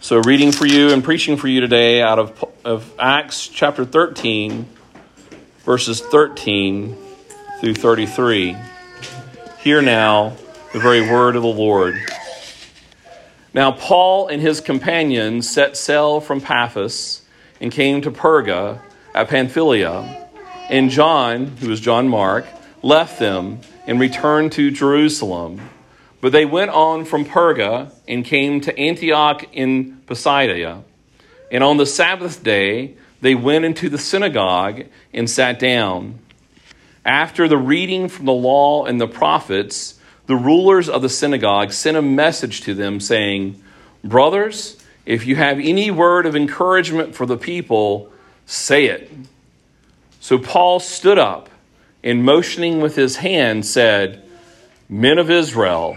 So, reading for you and preaching for you today out of, of Acts chapter 13, verses 13 through 33. Hear now the very word of the Lord. Now, Paul and his companions set sail from Paphos and came to Perga at Pamphylia. And John, who was John Mark, left them and returned to Jerusalem. But they went on from Perga and came to Antioch in Pisidia. And on the Sabbath day, they went into the synagogue and sat down. After the reading from the law and the prophets, the rulers of the synagogue sent a message to them saying, Brothers, if you have any word of encouragement for the people, say it. So Paul stood up and motioning with his hand said, Men of Israel,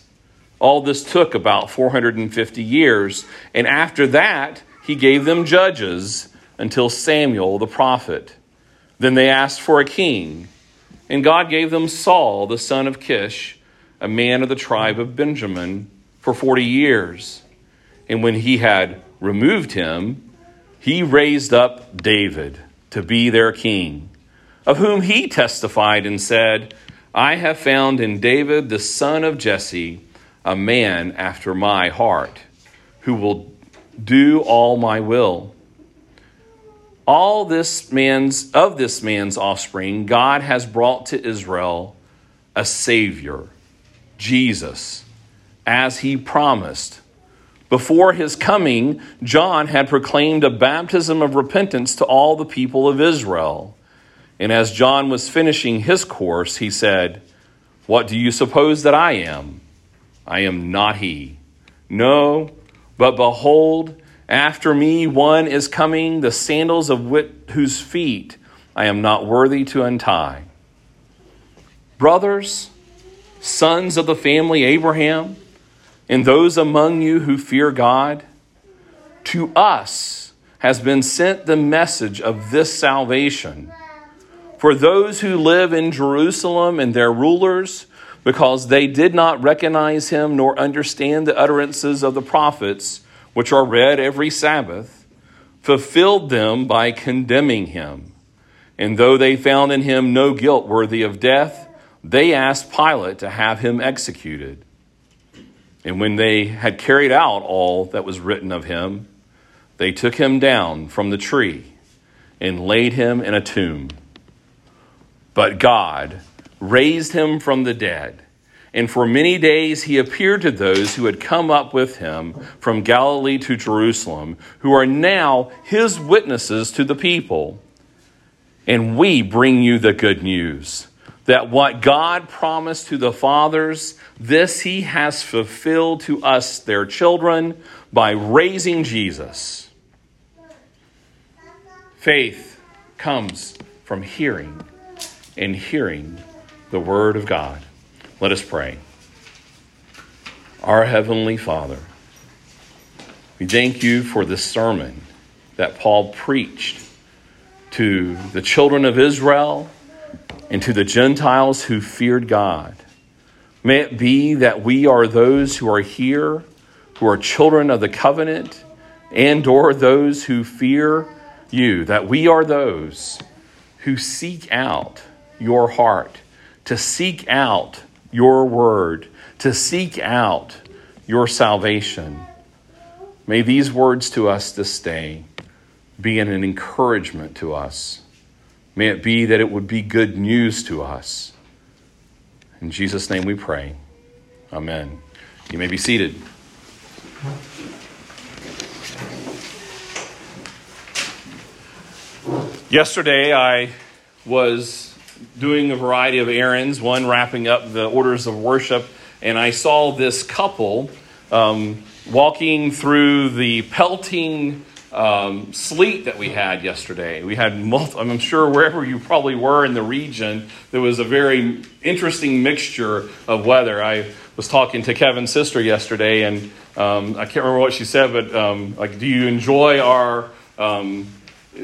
All this took about 450 years, and after that, he gave them judges until Samuel the prophet. Then they asked for a king, and God gave them Saul the son of Kish, a man of the tribe of Benjamin, for 40 years. And when he had removed him, he raised up David to be their king, of whom he testified and said, I have found in David the son of Jesse a man after my heart, who will do all my will. All this man's of this man's offspring, God has brought to Israel a Savior, Jesus, as he promised. Before his coming, John had proclaimed a baptism of repentance to all the people of Israel. And as John was finishing his course, he said, What do you suppose that I am? I am not he. No, but behold, after me one is coming, the sandals of wit- whose feet I am not worthy to untie. Brothers, sons of the family Abraham, and those among you who fear God, to us has been sent the message of this salvation. For those who live in Jerusalem and their rulers, because they did not recognize him nor understand the utterances of the prophets, which are read every Sabbath, fulfilled them by condemning him. And though they found in him no guilt worthy of death, they asked Pilate to have him executed. And when they had carried out all that was written of him, they took him down from the tree and laid him in a tomb. But God, raised him from the dead. And for many days he appeared to those who had come up with him from Galilee to Jerusalem, who are now his witnesses to the people. And we bring you the good news that what God promised to the fathers, this he has fulfilled to us, their children, by raising Jesus. Faith comes from hearing, and hearing the Word of God. Let us pray. Our Heavenly Father, we thank you for this sermon that Paul preached to the children of Israel and to the Gentiles who feared God. May it be that we are those who are here, who are children of the covenant, and or those who fear you, that we are those who seek out your heart to seek out your word, to seek out your salvation. May these words to us this day be an encouragement to us. May it be that it would be good news to us. In Jesus' name we pray. Amen. You may be seated. Yesterday, I was doing a variety of errands, one wrapping up the orders of worship, and I saw this couple um, walking through the pelting um, sleet that we had yesterday. We had, multi- I'm sure wherever you probably were in the region, there was a very interesting mixture of weather. I was talking to Kevin's sister yesterday, and um, I can't remember what she said, but um, like, do you enjoy our? Um,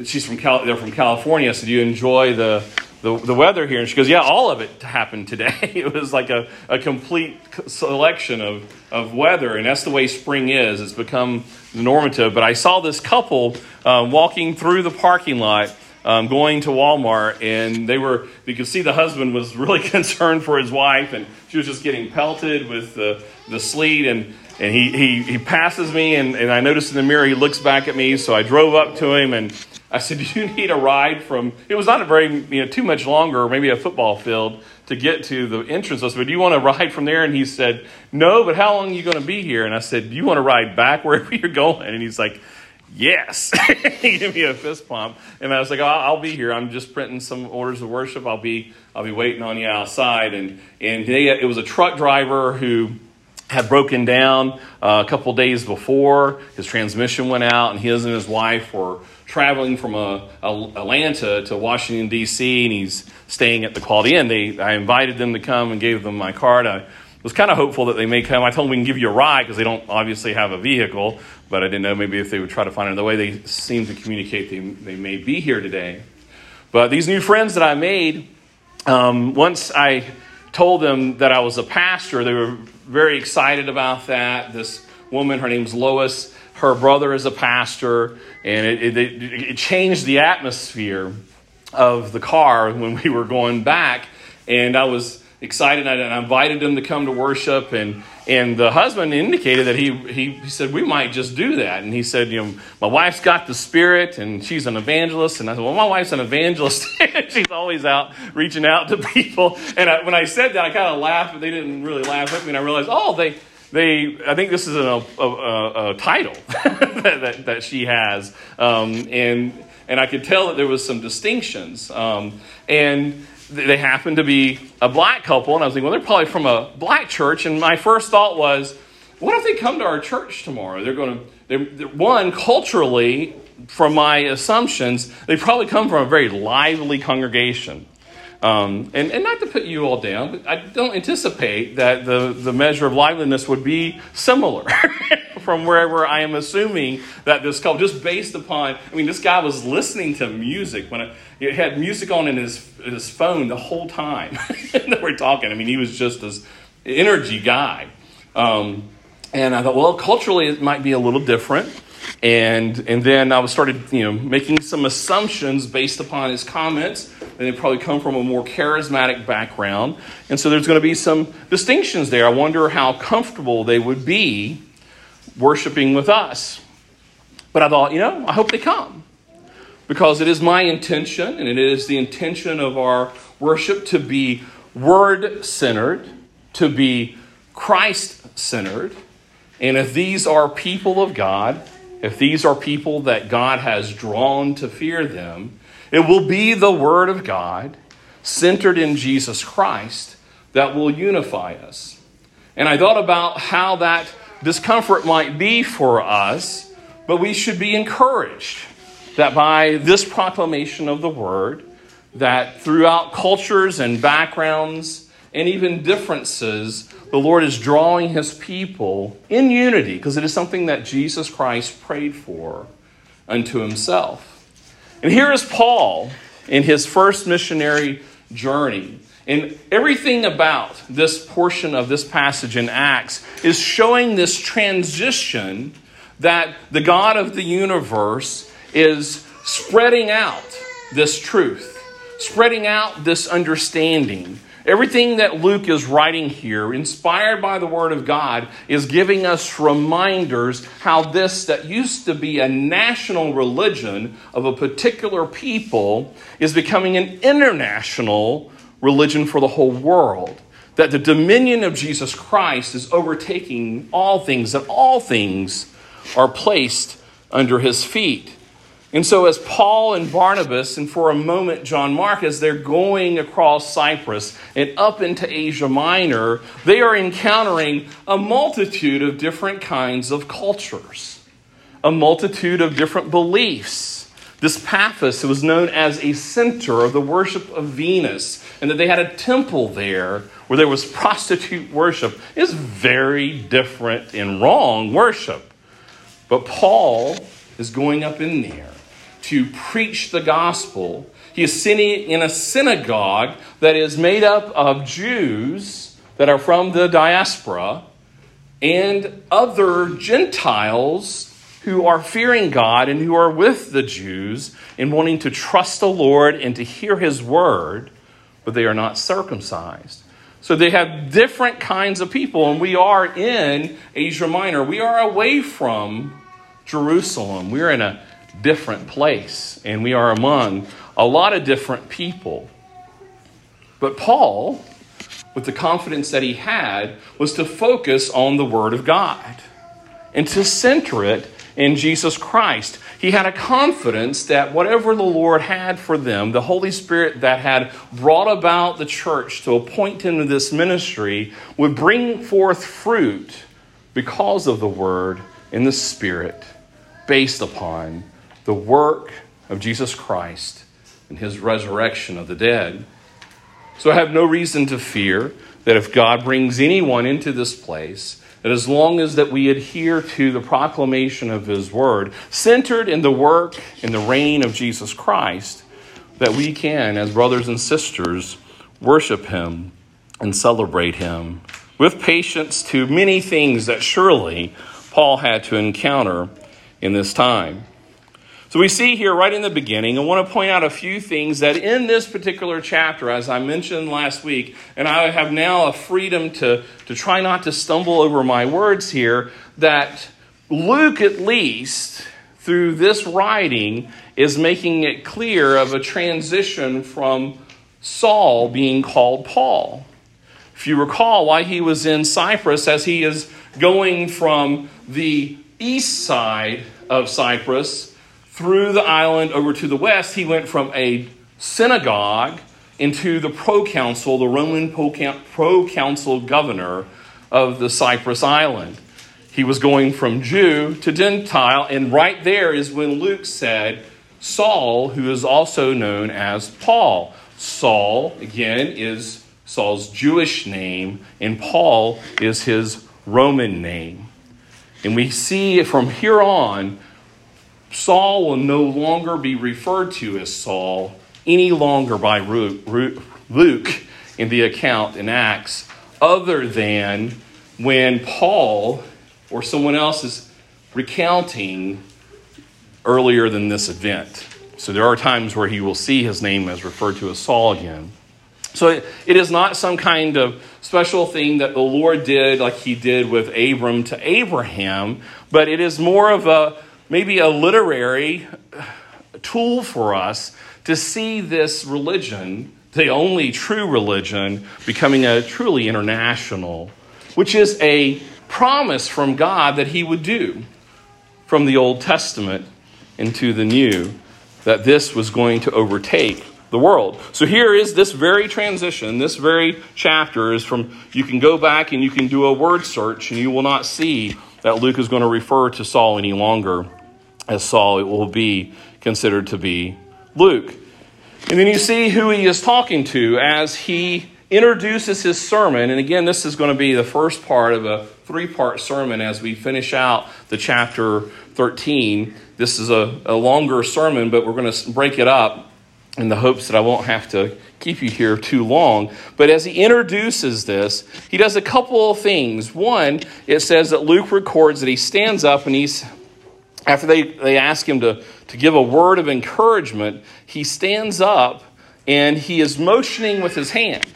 she's from Cal- they're from California, so do you enjoy the the, the weather here? And she goes, Yeah, all of it happened today. it was like a, a complete selection of, of weather, and that's the way spring is. It's become normative. But I saw this couple um, walking through the parking lot. Um, going to Walmart, and they were, you could see the husband was really concerned for his wife, and she was just getting pelted with the, the sleet. And, and he, he, he passes me, and, and I noticed in the mirror he looks back at me, so I drove up to him, and I said, Do you need a ride from, it was not a very, you know, too much longer, maybe a football field to get to the entrance. I said, Do you want to ride from there? And he said, No, but how long are you going to be here? And I said, Do you want to ride back wherever you're going? And he's like, Yes. he gave me a fist pump. And I was like, I'll be here. I'm just printing some orders of worship. I'll be, I'll be waiting on you outside. And, and they, it was a truck driver who, had broken down uh, a couple days before. His transmission went out, and his and his wife were traveling from uh, Atlanta to Washington D.C. and he's staying at the Quality Inn. They, I invited them to come and gave them my card. I was kind of hopeful that they may come. I told them we can give you a ride because they don't obviously have a vehicle, but I didn't know maybe if they would try to find another way. They seem to communicate they, they may be here today. But these new friends that I made, um, once I told them that I was a pastor, they were very excited about that. This woman, her name's Lois her brother is a pastor, and it, it, it, changed the atmosphere of the car when we were going back. And I was excited, and I invited them to come to worship. And, and the husband indicated that he, he, he said, We might just do that. And he said, You know, my wife's got the spirit, and she's an evangelist. And I said, Well, my wife's an evangelist. she's always out reaching out to people. And I, when I said that, I kind of laughed, but they didn't really laugh at me. And I realized, Oh, they they i think this is a, a, a title that, that, that, she has um, and and i could tell that there was some distinctions um, and they happened to be a black couple and i was thinking well they're probably from a black church and my first thought was what if they come to our church tomorrow? They're going to they're, they're, one culturally from my assumptions they probably come from a very lively congregation um, and, and not to put you all down, but I don't anticipate that the, the measure of liveliness would be similar from wherever I am assuming that this couple, just based upon, I mean, this guy was listening to music when it, had music on in his, his phone the whole time that we're talking. I mean, he was just this energy guy. Um, and I thought, well, culturally, it might be a little different. And, and then I was started, you know, making some assumptions based upon his comments they probably come from a more charismatic background. And so there's going to be some distinctions there. I wonder how comfortable they would be worshiping with us. But I thought, you know, I hope they come. Because it is my intention, and it is the intention of our worship to be word centered, to be Christ centered. And if these are people of God, if these are people that God has drawn to fear them, it will be the Word of God, centered in Jesus Christ, that will unify us. And I thought about how that discomfort might be for us, but we should be encouraged that by this proclamation of the Word, that throughout cultures and backgrounds and even differences, the Lord is drawing His people in unity, because it is something that Jesus Christ prayed for unto Himself. And here is Paul in his first missionary journey. And everything about this portion of this passage in Acts is showing this transition that the God of the universe is spreading out this truth, spreading out this understanding, Everything that Luke is writing here, inspired by the Word of God, is giving us reminders how this that used to be a national religion of a particular people is becoming an international religion for the whole world. That the dominion of Jesus Christ is overtaking all things, that all things are placed under his feet. And so, as Paul and Barnabas, and for a moment John Mark, as they're going across Cyprus and up into Asia Minor, they are encountering a multitude of different kinds of cultures, a multitude of different beliefs. This Paphos was known as a center of the worship of Venus, and that they had a temple there where there was prostitute worship is very different and wrong worship. But Paul is going up in there to preach the gospel. He is sitting in a synagogue that is made up of Jews that are from the diaspora and other Gentiles who are fearing God and who are with the Jews and wanting to trust the Lord and to hear his word, but they are not circumcised. So they have different kinds of people, and we are in Asia Minor. We are away from Jerusalem. We're in a different place, and we are among a lot of different people. But Paul, with the confidence that he had, was to focus on the Word of God and to center it in Jesus Christ. He had a confidence that whatever the Lord had for them, the Holy Spirit that had brought about the church to appoint him to this ministry, would bring forth fruit because of the Word and the Spirit based upon the work of Jesus Christ and his resurrection of the dead. So I have no reason to fear that if God brings anyone into this place, that as long as that we adhere to the proclamation of his word, centered in the work and the reign of Jesus Christ, that we can, as brothers and sisters, worship him and celebrate him with patience to many things that surely Paul had to encounter in this time. So we see here right in the beginning, I want to point out a few things that in this particular chapter, as I mentioned last week, and I have now a freedom to, to try not to stumble over my words here, that Luke, at least, through this writing, is making it clear of a transition from Saul being called Paul. If you recall why he was in Cyprus, as he is going from the east side of Cyprus through the island over to the west, he went from a synagogue into the proconsul, the Roman proconsul governor of the Cyprus island. He was going from Jew to Gentile, and right there is when Luke said, Saul, who is also known as Paul. Saul, again, is Saul's Jewish name, and Paul is his Roman name. And we see from here on Saul will no longer be referred to as Saul any longer by Luke in the account in Acts, other than when Paul or someone else is recounting earlier than this event. So there are times where he will see his name as referred to as Saul again. So it, it is not some kind of special thing that the Lord did like he did with Abram to Abraham, but it is more of a maybe a literary tool for us to see this religion, the only true religion, becoming a truly international, which is a promise from God that He would do from the Old Testament into the New, that this was going to overtake the world. So here is this very transition, this very chapter is from, you can go back and you can do a word search and you will not see that Luke is going to refer to Saul any longer as Saul, will be considered to be Luke. And then you see who he is talking to as he introduces his sermon. And again, this is going to be the first part of a three part sermon as we finish out the chapter 13. This is a, a longer sermon, but we're going to break it up in the hopes that I won't have to keep you here too long. But as he introduces this, he does a couple of things. One, it says that Luke records that he stands up and he's after they, they ask him to, to give a word of encouragement, he stands up and he is motioning with his hand.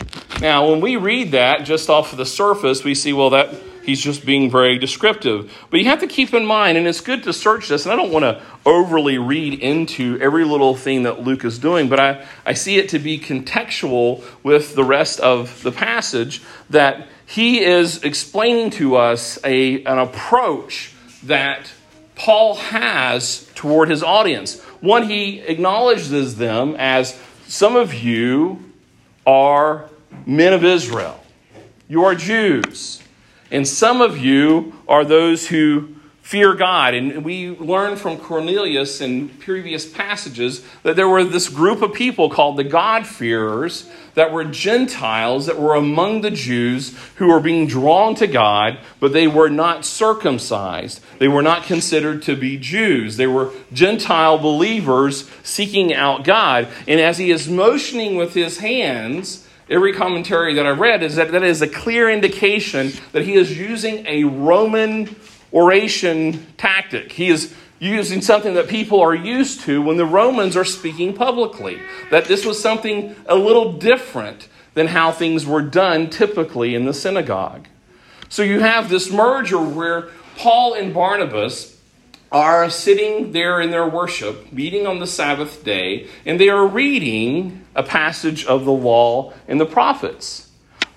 Now, when we read that just off of the surface, we see, well, that he's just being very descriptive. But you have to keep in mind, and it's good to search this, and I don't want to overly read into every little thing that Luke is doing, but I, I see it to be contextual with the rest of the passage that he is explaining to us a, an approach that Paul has toward his audience. One, he acknowledges them as some of you are men of Israel, you are Jews, and some of you are those who fear God. And we learn from Cornelius in previous passages that there were this group of people called the God-fearers that were Gentiles that were among the Jews who were being drawn to God, but they were not circumcised. They were not considered to be Jews. They were Gentile believers seeking out God. And as he is motioning with his hands, every commentary that I read is that that is a clear indication that he is using a Roman oration tactic. He is using something that people are used to when the Romans are speaking publicly. That this was something a little different than how things were done typically in the synagogue. So you have this merger where Paul and Barnabas are sitting there in their worship, meeting on the Sabbath day, and they are reading a passage of the law and the prophets.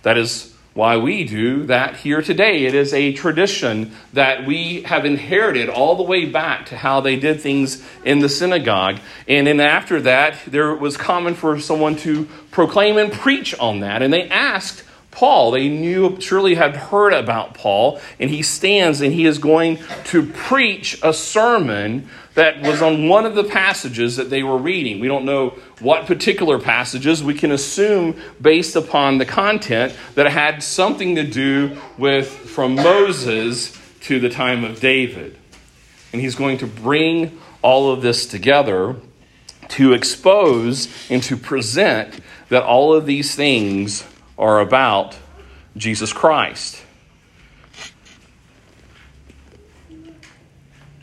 That is why we do that here today. It is a tradition that we have inherited all the way back to how they did things in the synagogue. And then after that, there was common for someone to proclaim and preach on that. And they asked Paul. They knew, surely had heard about Paul, and he stands and he is going to preach a sermon that was on one of the passages that they were reading. We don't know what particular passages. We can assume, based upon the content, that it had something to do with from Moses to the time of David. And he's going to bring all of this together to expose and to present that all of these things are about Jesus Christ.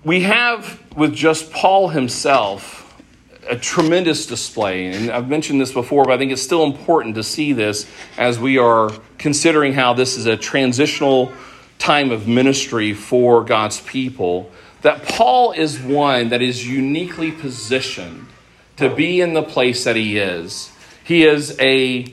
We have with just Paul himself a tremendous display. And I've mentioned this before, but I think it's still important to see this as we are considering how this is a transitional time of ministry for God's people. That Paul is one that is uniquely positioned to be in the place that he is. He is a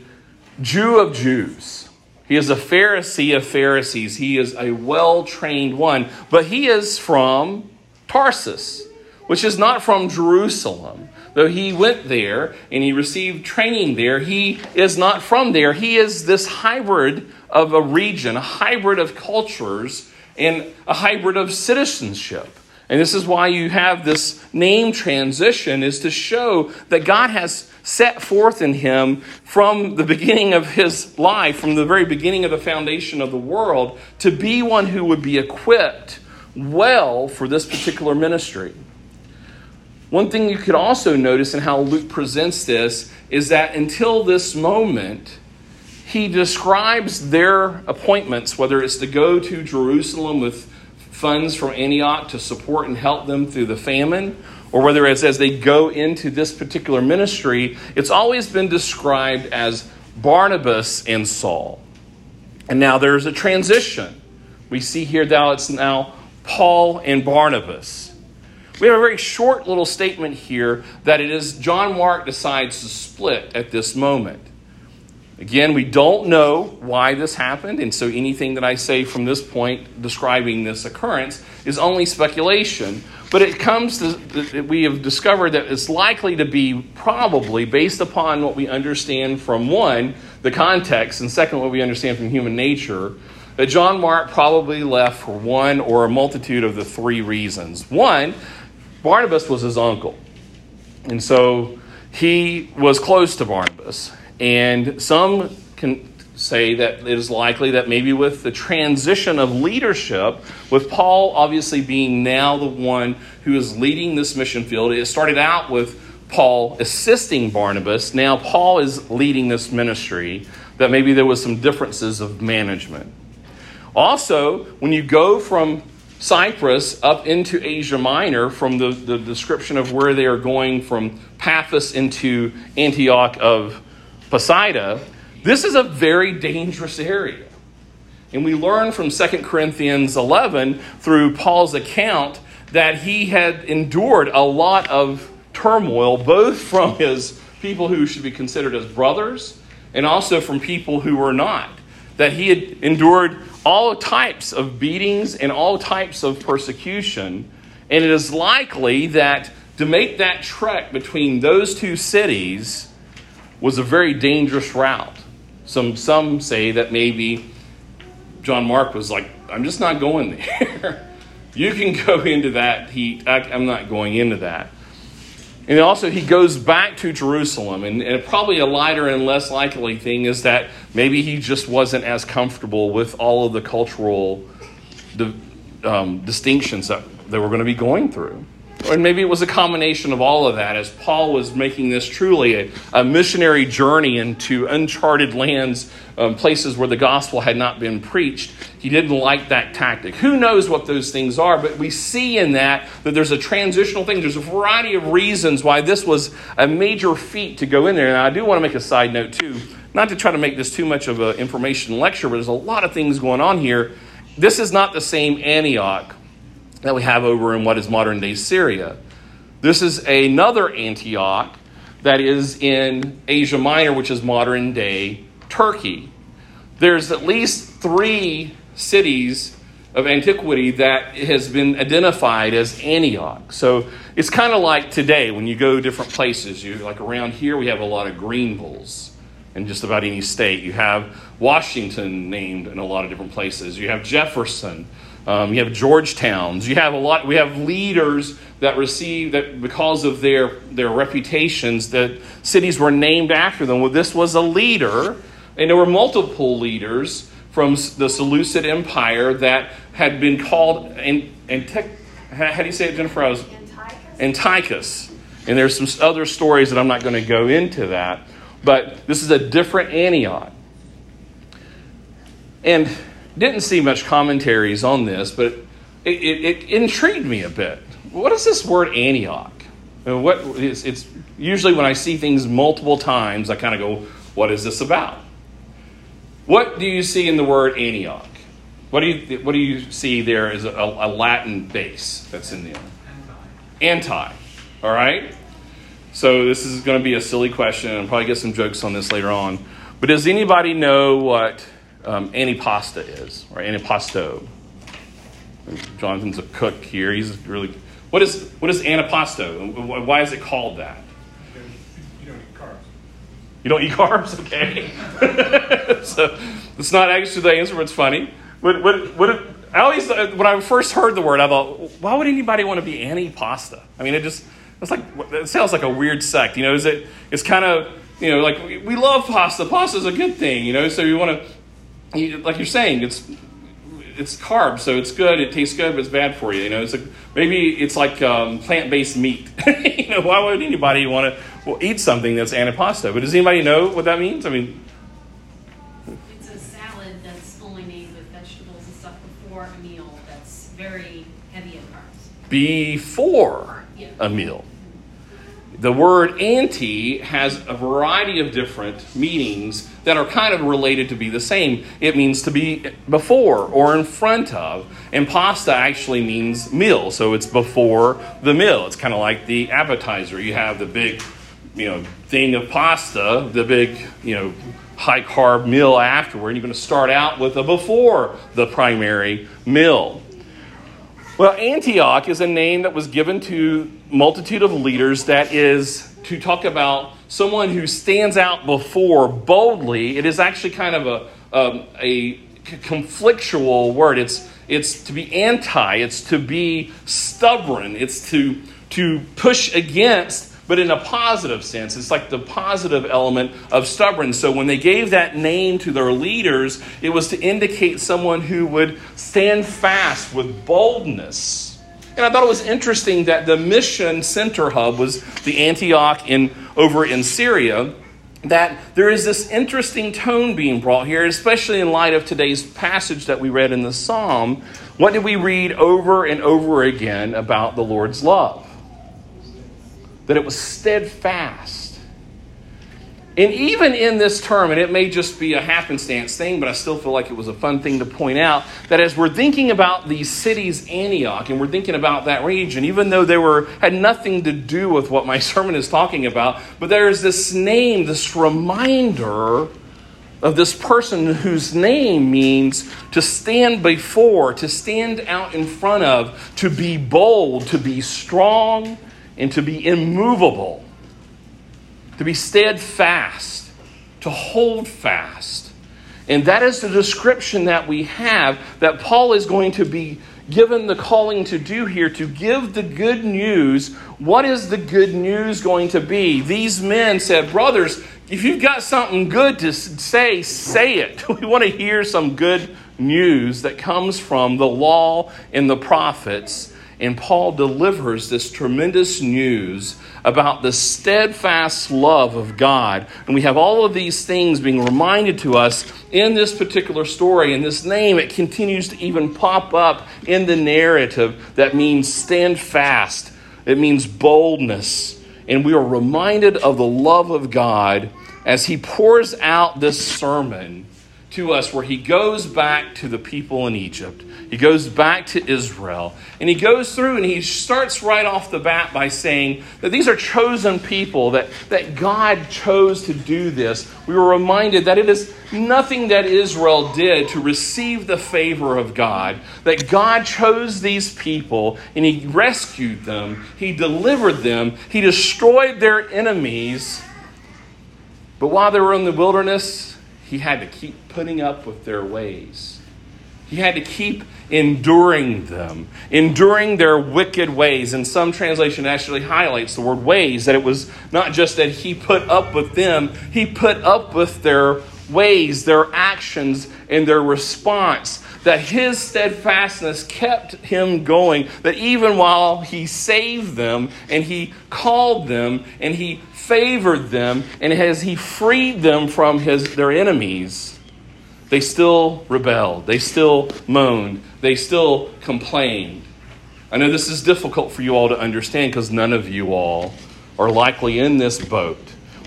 Jew of Jews. He is a Pharisee of Pharisees. He is a well trained one, but he is from Tarsus, which is not from Jerusalem. Though he went there and he received training there, he is not from there. He is this hybrid of a region, a hybrid of cultures, and a hybrid of citizenship. And this is why you have this name transition is to show that God has set forth in him from the beginning of his life, from the very beginning of the foundation of the world, to be one who would be equipped well for this particular ministry. One thing you could also notice in how Luke presents this is that until this moment, he describes their appointments, whether it's to go to Jerusalem with funds from Antioch to support and help them through the famine, or whether it's as they go into this particular ministry, it's always been described as Barnabas and Saul. And now there's a transition. We see here now it's now Paul and Barnabas. We have a very short little statement here that it is John Mark decides to split at this moment. Again, we don't know why this happened, and so anything that I say from this point describing this occurrence is only speculation. But it comes to, we have discovered that it's likely to be probably based upon what we understand from one, the context, and second, what we understand from human nature, that John Mark probably left for one or a multitude of the three reasons. One, Barnabas was his uncle. And so he was close to Barnabas. And some can say that it is likely that maybe with the transition of leadership, with Paul obviously being now the one who is leading this mission field, it started out with Paul assisting Barnabas. Now Paul is leading this ministry, that maybe there was some differences of management. Also, when you go from Cyprus up into Asia Minor, from the, the description of where they are going from Paphos into Antioch of Pisidia, this is a very dangerous area. And we learn from 2 Corinthians 11 through Paul's account that he had endured a lot of turmoil, both from his people who should be considered as brothers and also from people who were not. That he had endured all types of beatings and all types of persecution. And it is likely that to make that trek between those two cities, was a very dangerous route. Some, some say that maybe John Mark was like, I'm just not going there. You can go into that heat. I, I'm not going into that. And also, he goes back to Jerusalem. And, and, probably a lighter and less likely thing is that maybe he just wasn't as comfortable with all of the cultural um, distinctions that they were going to be going through. Or maybe it was a combination of all of that as Paul was making this truly a, a missionary journey into uncharted lands, um, places where the gospel had not been preached. He didn't like that tactic. Who knows what those things are, but we see in that that there's a transitional thing. There's a variety of reasons why this was a major feat to go in there. And I do want to make a side note, too, not to try to make this too much of an information lecture, but there's a lot of things going on here. This is not the same Antioch that we have over in what is modern day Syria. This is another Antioch that is in Asia Minor, which is modern day Turkey. There's at least three cities of antiquity that has been identified as Antioch. So it's kind of like today when you go different places. You like around here we have a lot of Greenvilles in just about any state. You have Washington named in a lot of different places. You have Jefferson. Um, you have Georgetowns. You have a lot. We have leaders that receive that because of their their reputations that cities were named after them. Well, this was a leader, and there were multiple leaders from the Seleucid Empire that had been called and and how do you say it, Jennifer? I was Antiochus. Antiochus. And there's some other stories that I'm not going to go into that, but this is a different Antioch. And didn't see much commentaries on this, but it, it, it intrigued me a bit. What is this word Antioch? What it's, it's usually when I see things multiple times, I kind of go, "What is this about?" What do you see in the word Antioch? What do you what do you see there as a, a Latin base that's in there? Anti. All right. So this is going to be a silly question, I'll probably get some jokes on this later on. But does anybody know what um, antipasta is, or antipasto. Jonathan's a cook here. He's really. What is what is antipasto? Why is it called that? You don't eat carbs. You don't eat carbs, okay? so it's not actually the answer, but it's funny. What what what? I always uh, when I first heard the word, I thought, why would anybody want to be anti-pasta? I mean, it just it's like it sounds like a weird sect. You know, is it? It's kind of you know like we love pasta. Pasta is a good thing. You know, so you want to you, like you're saying, it's it's carbs, so it's good. It tastes good, but it's bad for you. You know, it's like maybe it's like um, plant-based meat. you know, why would anybody want to well, eat something that's antipasto? But does anybody know what that means? I mean, it's a salad that's only made with vegetables and stuff before a meal. That's very heavy in carbs. Before yeah. a meal. The word anti has a variety of different meanings that are kind of related to be the same. It means to be before or in front of. And pasta actually means meal, so it's before the meal. It's kind of like the appetizer. You have the big, you know, thing of pasta, the big, you know, high carb meal afterward. You're going to start out with a before the primary meal. Well, Antioch is a name that was given to multitude of leaders that is to talk about someone who stands out before boldly. It is actually kind of a, um, a conflictual word. It's, it's to be anti, it's to be stubborn, it's to, to push against but in a positive sense. It's like the positive element of stubborn. So when they gave that name to their leaders, it was to indicate someone who would stand fast with boldness. And I thought it was interesting that the mission center hub was the Antioch in over in Syria. That there is this interesting tone being brought here, especially in light of today's passage that we read in the Psalm. What did we read over and over again about the Lord's love? That it was steadfast. And even in this term, and it may just be a happenstance thing, but I still feel like it was a fun thing to point out that as we're thinking about these cities, Antioch, and we're thinking about that region, even though they were had nothing to do with what my sermon is talking about, but there is this name, this reminder of this person whose name means to stand before, to stand out in front of, to be bold, to be strong, and to be immovable, to be steadfast, to hold fast. And that is the description that we have that Paul is going to be given the calling to do here to give the good news. What is the good news going to be? These men said, Brothers, if you've got something good to say, say it. We want to hear some good news that comes from the law and the prophets. And Paul delivers this tremendous news about the steadfast love of God. And we have all of these things being reminded to us in this particular story. And this name, it continues to even pop up in the narrative that means stand fast, it means boldness. And we are reminded of the love of God as he pours out this sermon to us where he goes back to the people in Egypt. He goes back to Israel. And he goes through and he starts right off the bat by saying that these are chosen people, that, that God chose to do this. We were reminded that it is nothing that Israel did to receive the favor of God, that God chose these people and he rescued them, he delivered them, he destroyed their enemies. But while they were in the wilderness, he had to keep putting up with their ways. He had to keep enduring them, enduring their wicked ways. And some translation actually highlights the word ways, that it was not just that he put up with them, he put up with their ways, their actions, and their response. That his steadfastness kept him going, that even while he saved them and he called them and he favored them and as he freed them from his, their enemies, they still rebelled. They still moaned. They still complained. I know this is difficult for you all to understand because none of you all are likely in this boat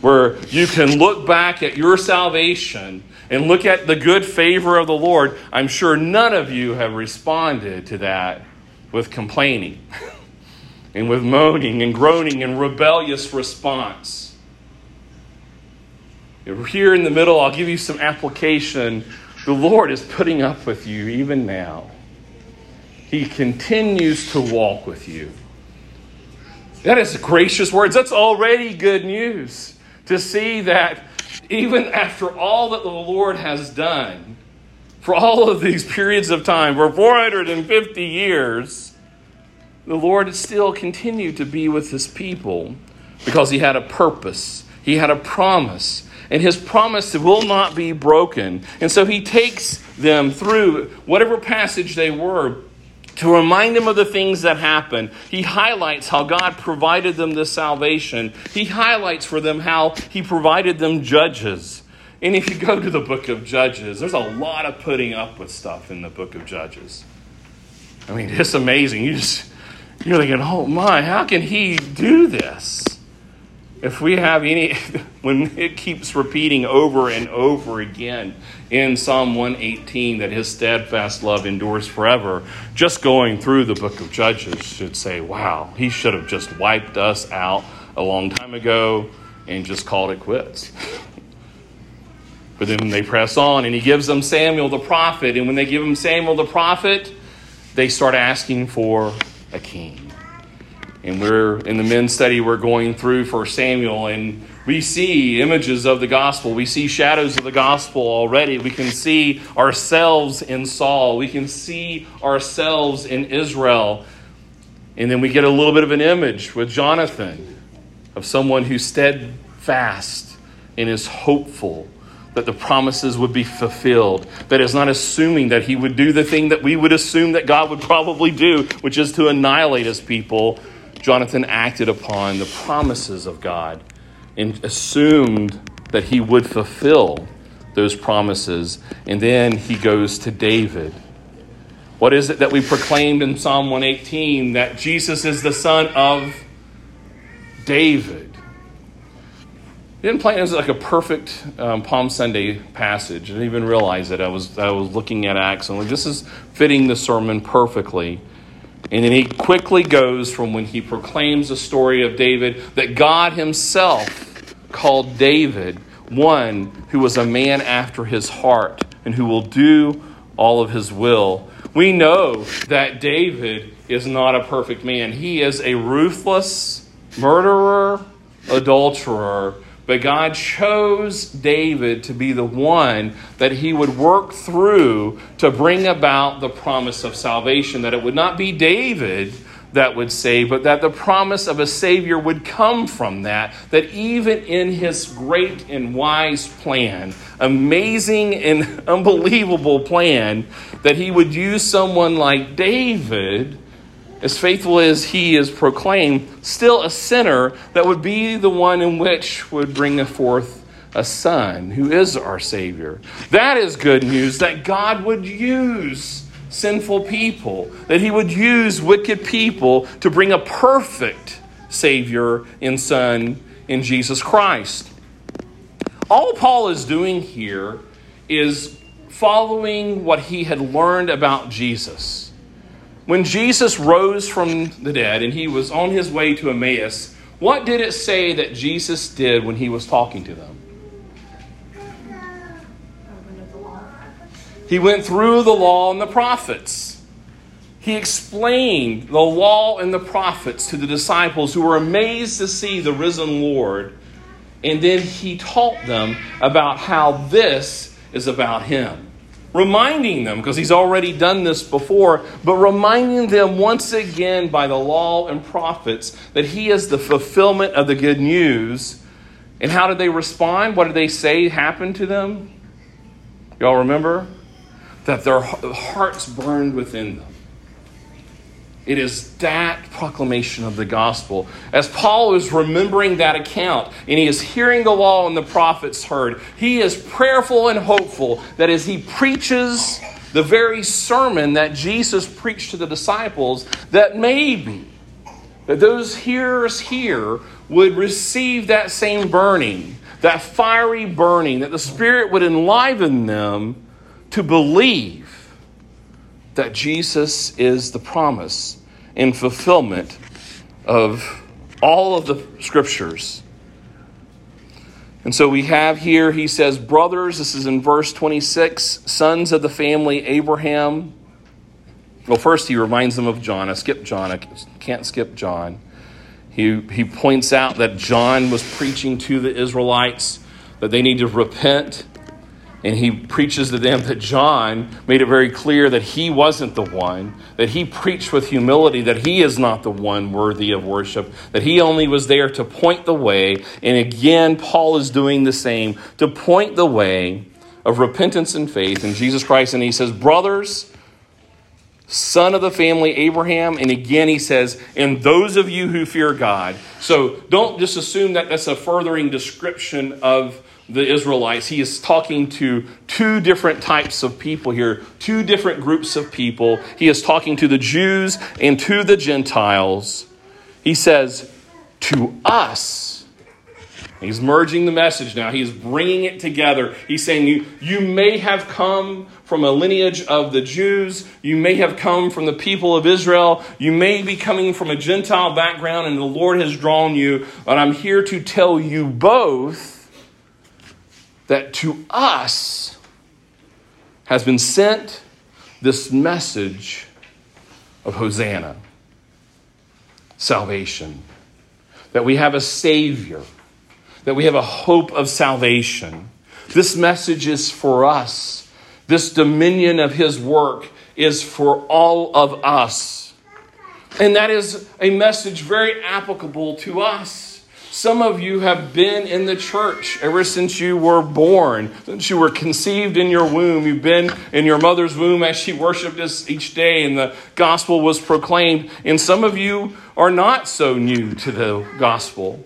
where you can look back at your salvation and look at the good favor of the Lord. I'm sure none of you have responded to that with complaining. and with moaning and groaning and rebellious response. Here in the middle, I'll give you some application. The Lord is putting up with you even now. He continues to walk with you. That is gracious words. That's already good news to see that even after all that the Lord has done, for all of these periods of time, for 450 years, the Lord still continued to be with his people because he had a purpose, he had a promise, and his promise will not be broken. And so he takes them through whatever passage they were to remind them of the things that happened. He highlights how God provided them this salvation. He highlights for them how he provided them judges. And if you go to the book of Judges, there's a lot of putting up with stuff in the book of Judges. I mean, it's amazing. You just you're thinking, oh my, how can he do this? If we have any, when it keeps repeating over and over again in Psalm 118 that his steadfast love endures forever, just going through the book of Judges should say, wow, he should have just wiped us out a long time ago and just called it quits. But then they press on, and he gives them Samuel the prophet. And when they give him Samuel the prophet, they start asking for a king. And we're in the men's study, we're going through for Samuel, and we see images of the gospel. We see shadows of the gospel already. We can see ourselves in Saul. We can see ourselves in Israel. And then we get a little bit of an image with Jonathan of someone who's steadfast and is hopeful that the promises would be fulfilled, that is not assuming that he would do the thing that we would assume that God would probably do, which is to annihilate his people. Jonathan acted upon the promises of God and assumed that he would fulfill those promises. And then he goes to David. What is it that we proclaimed in Psalm 118? That Jesus is the son of David. He didn't plan it as like a perfect um, Palm Sunday passage. I didn't even realize it. I was I was looking at Acts and like this is fitting the sermon perfectly. And then he quickly goes from when he proclaims the story of David that God himself called David one who was a man after his heart and who will do all of his will. We know that David is not a perfect man. He is a ruthless murderer, adulterer But God chose David to be the one that he would work through to bring about the promise of salvation. That it would not be David that would save, but that the promise of a Savior would come from that. That even in his great and wise plan, amazing and unbelievable plan, that he would use someone like David as faithful as he is proclaimed, still a sinner that would be the one in which would bring forth a son who is our Savior. That is good news that God would use sinful people, that he would use wicked people to bring a perfect Savior and Son in Jesus Christ. All Paul is doing here is following what he had learned about Jesus when Jesus rose from the dead and he was on his way to Emmaus, what did it say that Jesus did when he was talking to them? He went through the law and the prophets. He explained the law and the prophets to the disciples who were amazed to see the risen Lord. And then he taught them about how this is about him reminding them, because he's already done this before, but reminding them once again by the law and prophets that he is the fulfillment of the good news. And how did they respond? What did they say happened to them? Y'all remember? That their hearts burned within them. It is that proclamation of the gospel. As Paul is remembering that account and he is hearing the law and the prophets heard, he is prayerful and hopeful that as he preaches the very sermon that Jesus preached to the disciples, that maybe that those hearers here would receive that same burning, that fiery burning, that the Spirit would enliven them to believe that Jesus is the promise and fulfillment of all of the scriptures. And so we have here, he says, brothers, this is in verse 26, sons of the family Abraham. Well, first he reminds them of John. I skipped John. I can't skip John. He, he points out that John was preaching to the Israelites that they need to repent and he preaches to them that John made it very clear that he wasn't the one, that he preached with humility, that he is not the one worthy of worship, that he only was there to point the way. And again, Paul is doing the same to point the way of repentance and faith in Jesus Christ. And he says, Brothers, son of the family Abraham. And again, he says, and those of you who fear God. So don't just assume that that's a furthering description of the Israelites, he is talking to two different types of people here, two different groups of people. He is talking to the Jews and to the Gentiles. He says, To us, he's merging the message now. He's bringing it together. He's saying, you, you may have come from a lineage of the Jews, you may have come from the people of Israel, you may be coming from a Gentile background, and the Lord has drawn you, but I'm here to tell you both that to us has been sent this message of Hosanna, salvation, that we have a Savior, that we have a hope of salvation. This message is for us. This dominion of His work is for all of us. And that is a message very applicable to us. Some of you have been in the church ever since you were born, since you were conceived in your womb. You've been in your mother's womb as she worshiped us each day and the gospel was proclaimed. And some of you are not so new to the gospel.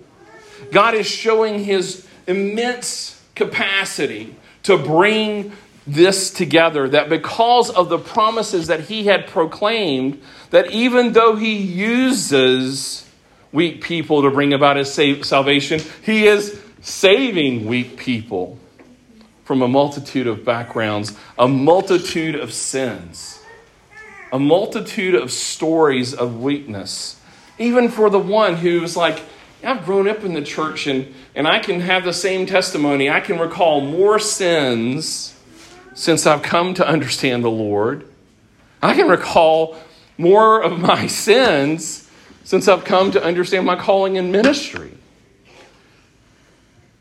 God is showing his immense capacity to bring this together that because of the promises that he had proclaimed, that even though he uses weak people to bring about his salvation. He is saving weak people from a multitude of backgrounds, a multitude of sins, a multitude of stories of weakness. Even for the one who's like, I've grown up in the church and, and I can have the same testimony. I can recall more sins since I've come to understand the Lord. I can recall more of my sins since I've come to understand my calling in ministry.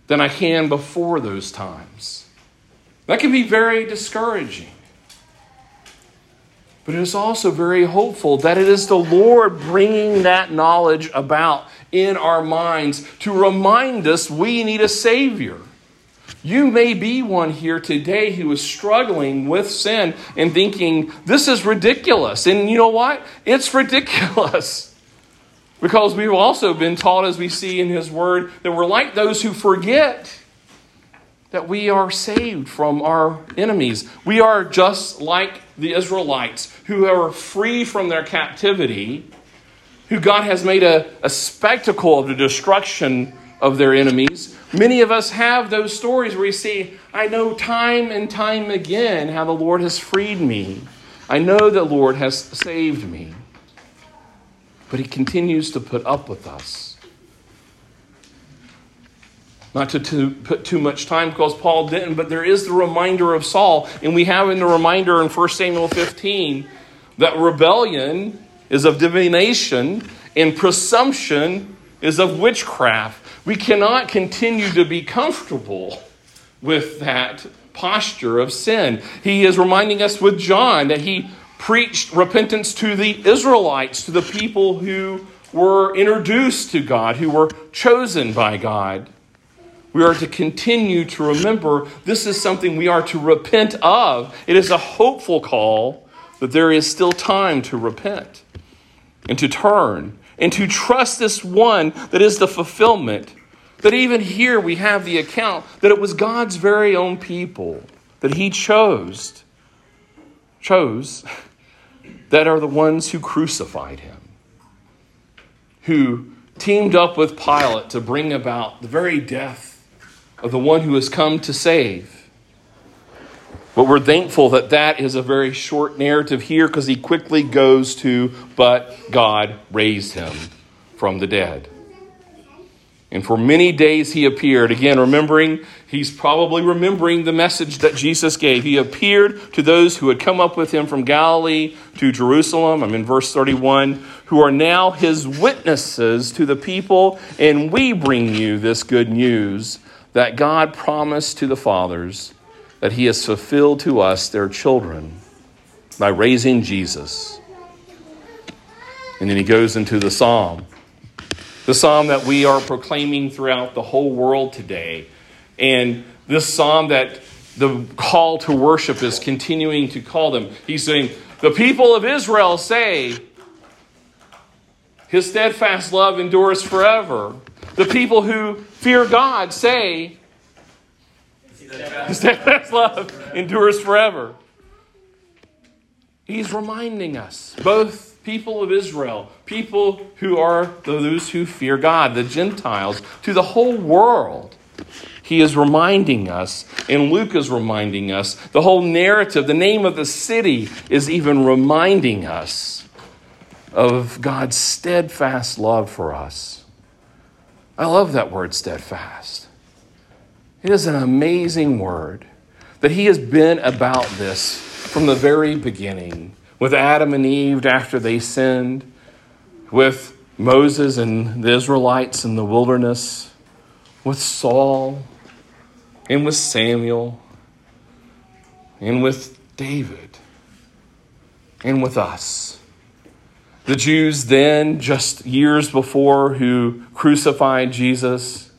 than I can before those times. That can be very discouraging. But it is also very hopeful that it is the Lord bringing that knowledge about in our minds to remind us we need a Savior. You may be one here today who is struggling with sin and thinking, this is ridiculous. And you know what? It's ridiculous. Because we've also been taught, as we see in His Word, that we're like those who forget that we are saved from our enemies. We are just like the Israelites who are free from their captivity, who God has made a, a spectacle of the destruction of their enemies. Many of us have those stories where we see, I know time and time again how the Lord has freed me. I know the Lord has saved me. But He continues to put up with us. Not to, to put too much time because Paul didn't, but there is the reminder of Saul. And we have in the reminder in 1 Samuel 15 that rebellion is of divination and presumption is of witchcraft. We cannot continue to be comfortable with that posture of sin. He is reminding us with John that he preached repentance to the Israelites, to the people who were introduced to God, who were chosen by God. We are to continue to remember this is something we are to repent of. It is a hopeful call that there is still time to repent and to turn and to trust this one that is the fulfillment. That even here we have the account that it was God's very own people that He chose, chose, that are the ones who crucified Him, who teamed up with Pilate to bring about the very death of the one who has come to save. But we're thankful that that is a very short narrative here because he quickly goes to, but God raised him from the dead. And for many days he appeared. Again, remembering, he's probably remembering the message that Jesus gave. He appeared to those who had come up with him from Galilee to Jerusalem. I'm in verse 31, who are now his witnesses to the people, and we bring you this good news that God promised to the fathers that He has fulfilled to us, their children, by raising Jesus. And then He goes into the psalm, the psalm that we are proclaiming throughout the whole world today. And this psalm that the call to worship is continuing to call them. He's saying, The people of Israel say, His steadfast love endures forever. The people who fear God say, His steadfast love endures forever. He's reminding us, both people of Israel, people who are those who fear God, the Gentiles, to the whole world. He is reminding us, and Luke is reminding us, the whole narrative, the name of the city is even reminding us of God's steadfast love for us. I love that word steadfast. It is an amazing word that he has been about this from the very beginning with Adam and Eve after they sinned, with Moses and the Israelites in the wilderness, with Saul, and with Samuel, and with David, and with us. The Jews then, just years before, who crucified Jesus,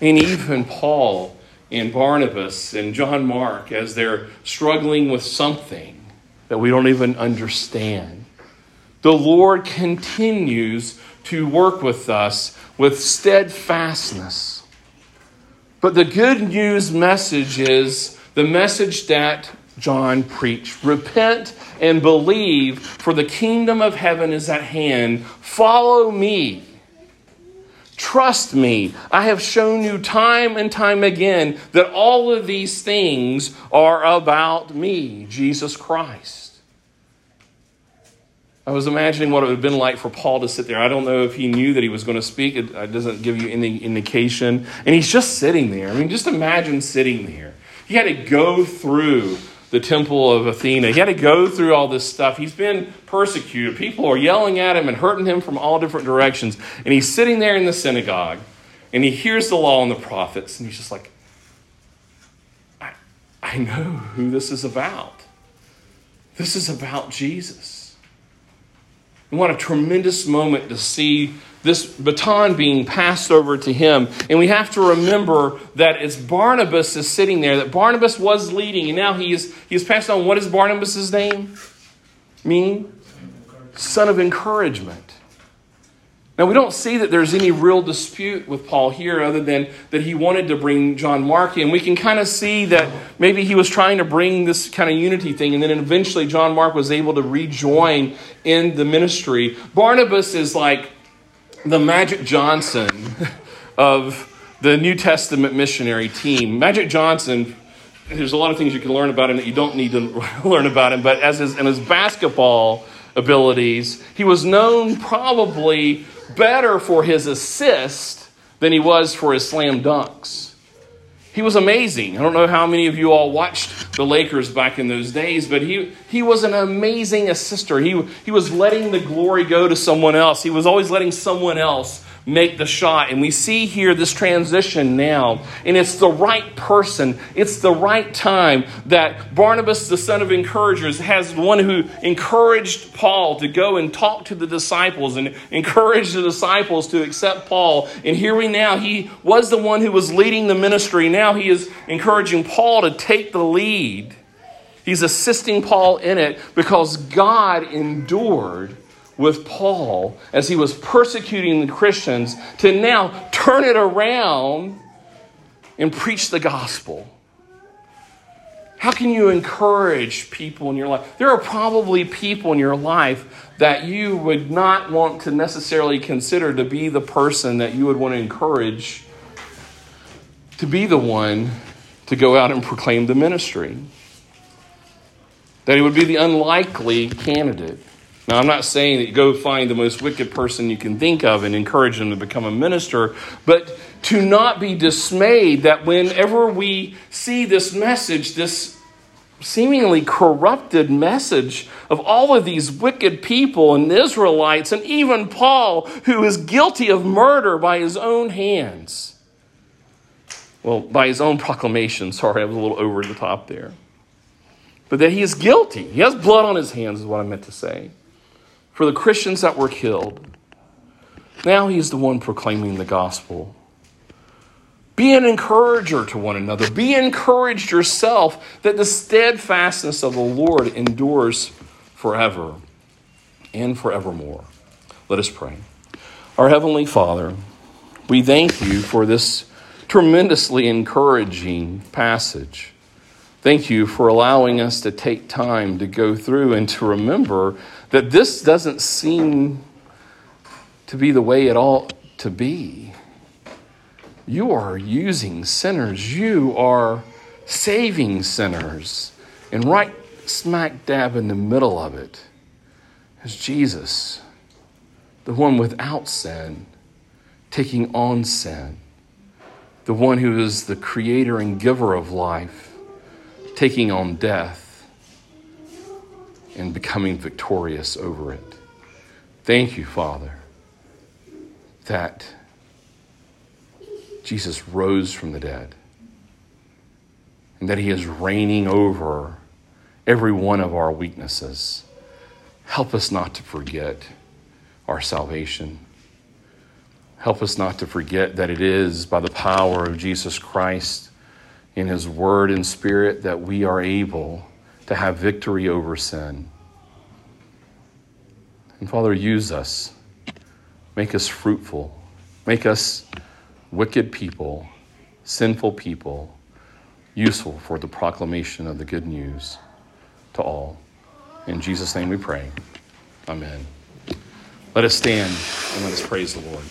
and even Paul and Barnabas and John Mark as they're struggling with something that we don't even understand. The Lord continues to work with us with steadfastness. But the good news message is the message that John preached Repent and believe, for the kingdom of heaven is at hand. Follow me. Trust me. I have shown you time and time again that all of these things are about me, Jesus Christ. I was imagining what it would have been like for Paul to sit there. I don't know if he knew that he was going to speak. It doesn't give you any indication. And he's just sitting there. I mean, just imagine sitting there. He had to go through the temple of Athena. He had to go through all this stuff. He's been persecuted. People are yelling at him and hurting him from all different directions. And he's sitting there in the synagogue and he hears the law and the prophets, and he's just like, I, I know who this is about. This is about Jesus. And what a tremendous moment to see this baton being passed over to him. And we have to remember that it's Barnabas is sitting there, that Barnabas was leading, and now he is, he is passed on. What is Barnabas' name? Meaning? Son of encouragement. Now, we don't see that there's any real dispute with Paul here other than that he wanted to bring John Mark in. We can kind of see that maybe he was trying to bring this kind of unity thing, and then eventually John Mark was able to rejoin in the ministry. Barnabas is like the Magic Johnson of the New Testament missionary team. Magic Johnson, there's a lot of things you can learn about him that you don't need to learn about him, but as his, in his basketball abilities, he was known probably better for his assist than he was for his slam dunks. He was amazing. I don't know how many of you all watched the Lakers back in those days, but he, he was an amazing assister. He, he was letting the glory go to someone else. He was always letting someone else make the shot. And we see here this transition now, and it's the right person, it's the right time that Barnabas, the son of encouragers, has one who encouraged Paul to go and talk to the disciples and encourage the disciples to accept Paul. And here we now, he was the one who was leading the ministry. Now he is encouraging Paul to take the lead. He's assisting Paul in it because God endured with Paul as he was persecuting the Christians to now turn it around and preach the gospel. How can you encourage people in your life? There are probably people in your life that you would not want to necessarily consider to be the person that you would want to encourage to be the one to go out and proclaim the ministry. That he would be the unlikely candidate. Now, I'm not saying that you go find the most wicked person you can think of and encourage them to become a minister, but to not be dismayed that whenever we see this message, this seemingly corrupted message of all of these wicked people and Israelites, and even Paul, who is guilty of murder by his own hands. Well, by his own proclamation. Sorry, I was a little over the top there. But that he is guilty. He has blood on his hands, is what I meant to say for the Christians that were killed. Now he's the one proclaiming the gospel. Be an encourager to one another. Be encouraged yourself that the steadfastness of the Lord endures forever and forevermore. Let us pray. Our Heavenly Father, we thank you for this tremendously encouraging passage. Thank you for allowing us to take time to go through and to remember that this doesn't seem to be the way it ought to be. You are using sinners, you are saving sinners. And right smack dab in the middle of it is Jesus, the one without sin, taking on sin, the one who is the creator and giver of life, taking on death and becoming victorious over it. Thank you, Father, that Jesus rose from the dead and that He is reigning over every one of our weaknesses. Help us not to forget our salvation. Help us not to forget that it is by the power of Jesus Christ in His Word and Spirit that we are able to have victory over sin. And Father, use us. Make us fruitful. Make us wicked people, sinful people, useful for the proclamation of the good news to all. In Jesus' name we pray. Amen. Let us stand and let us praise the Lord.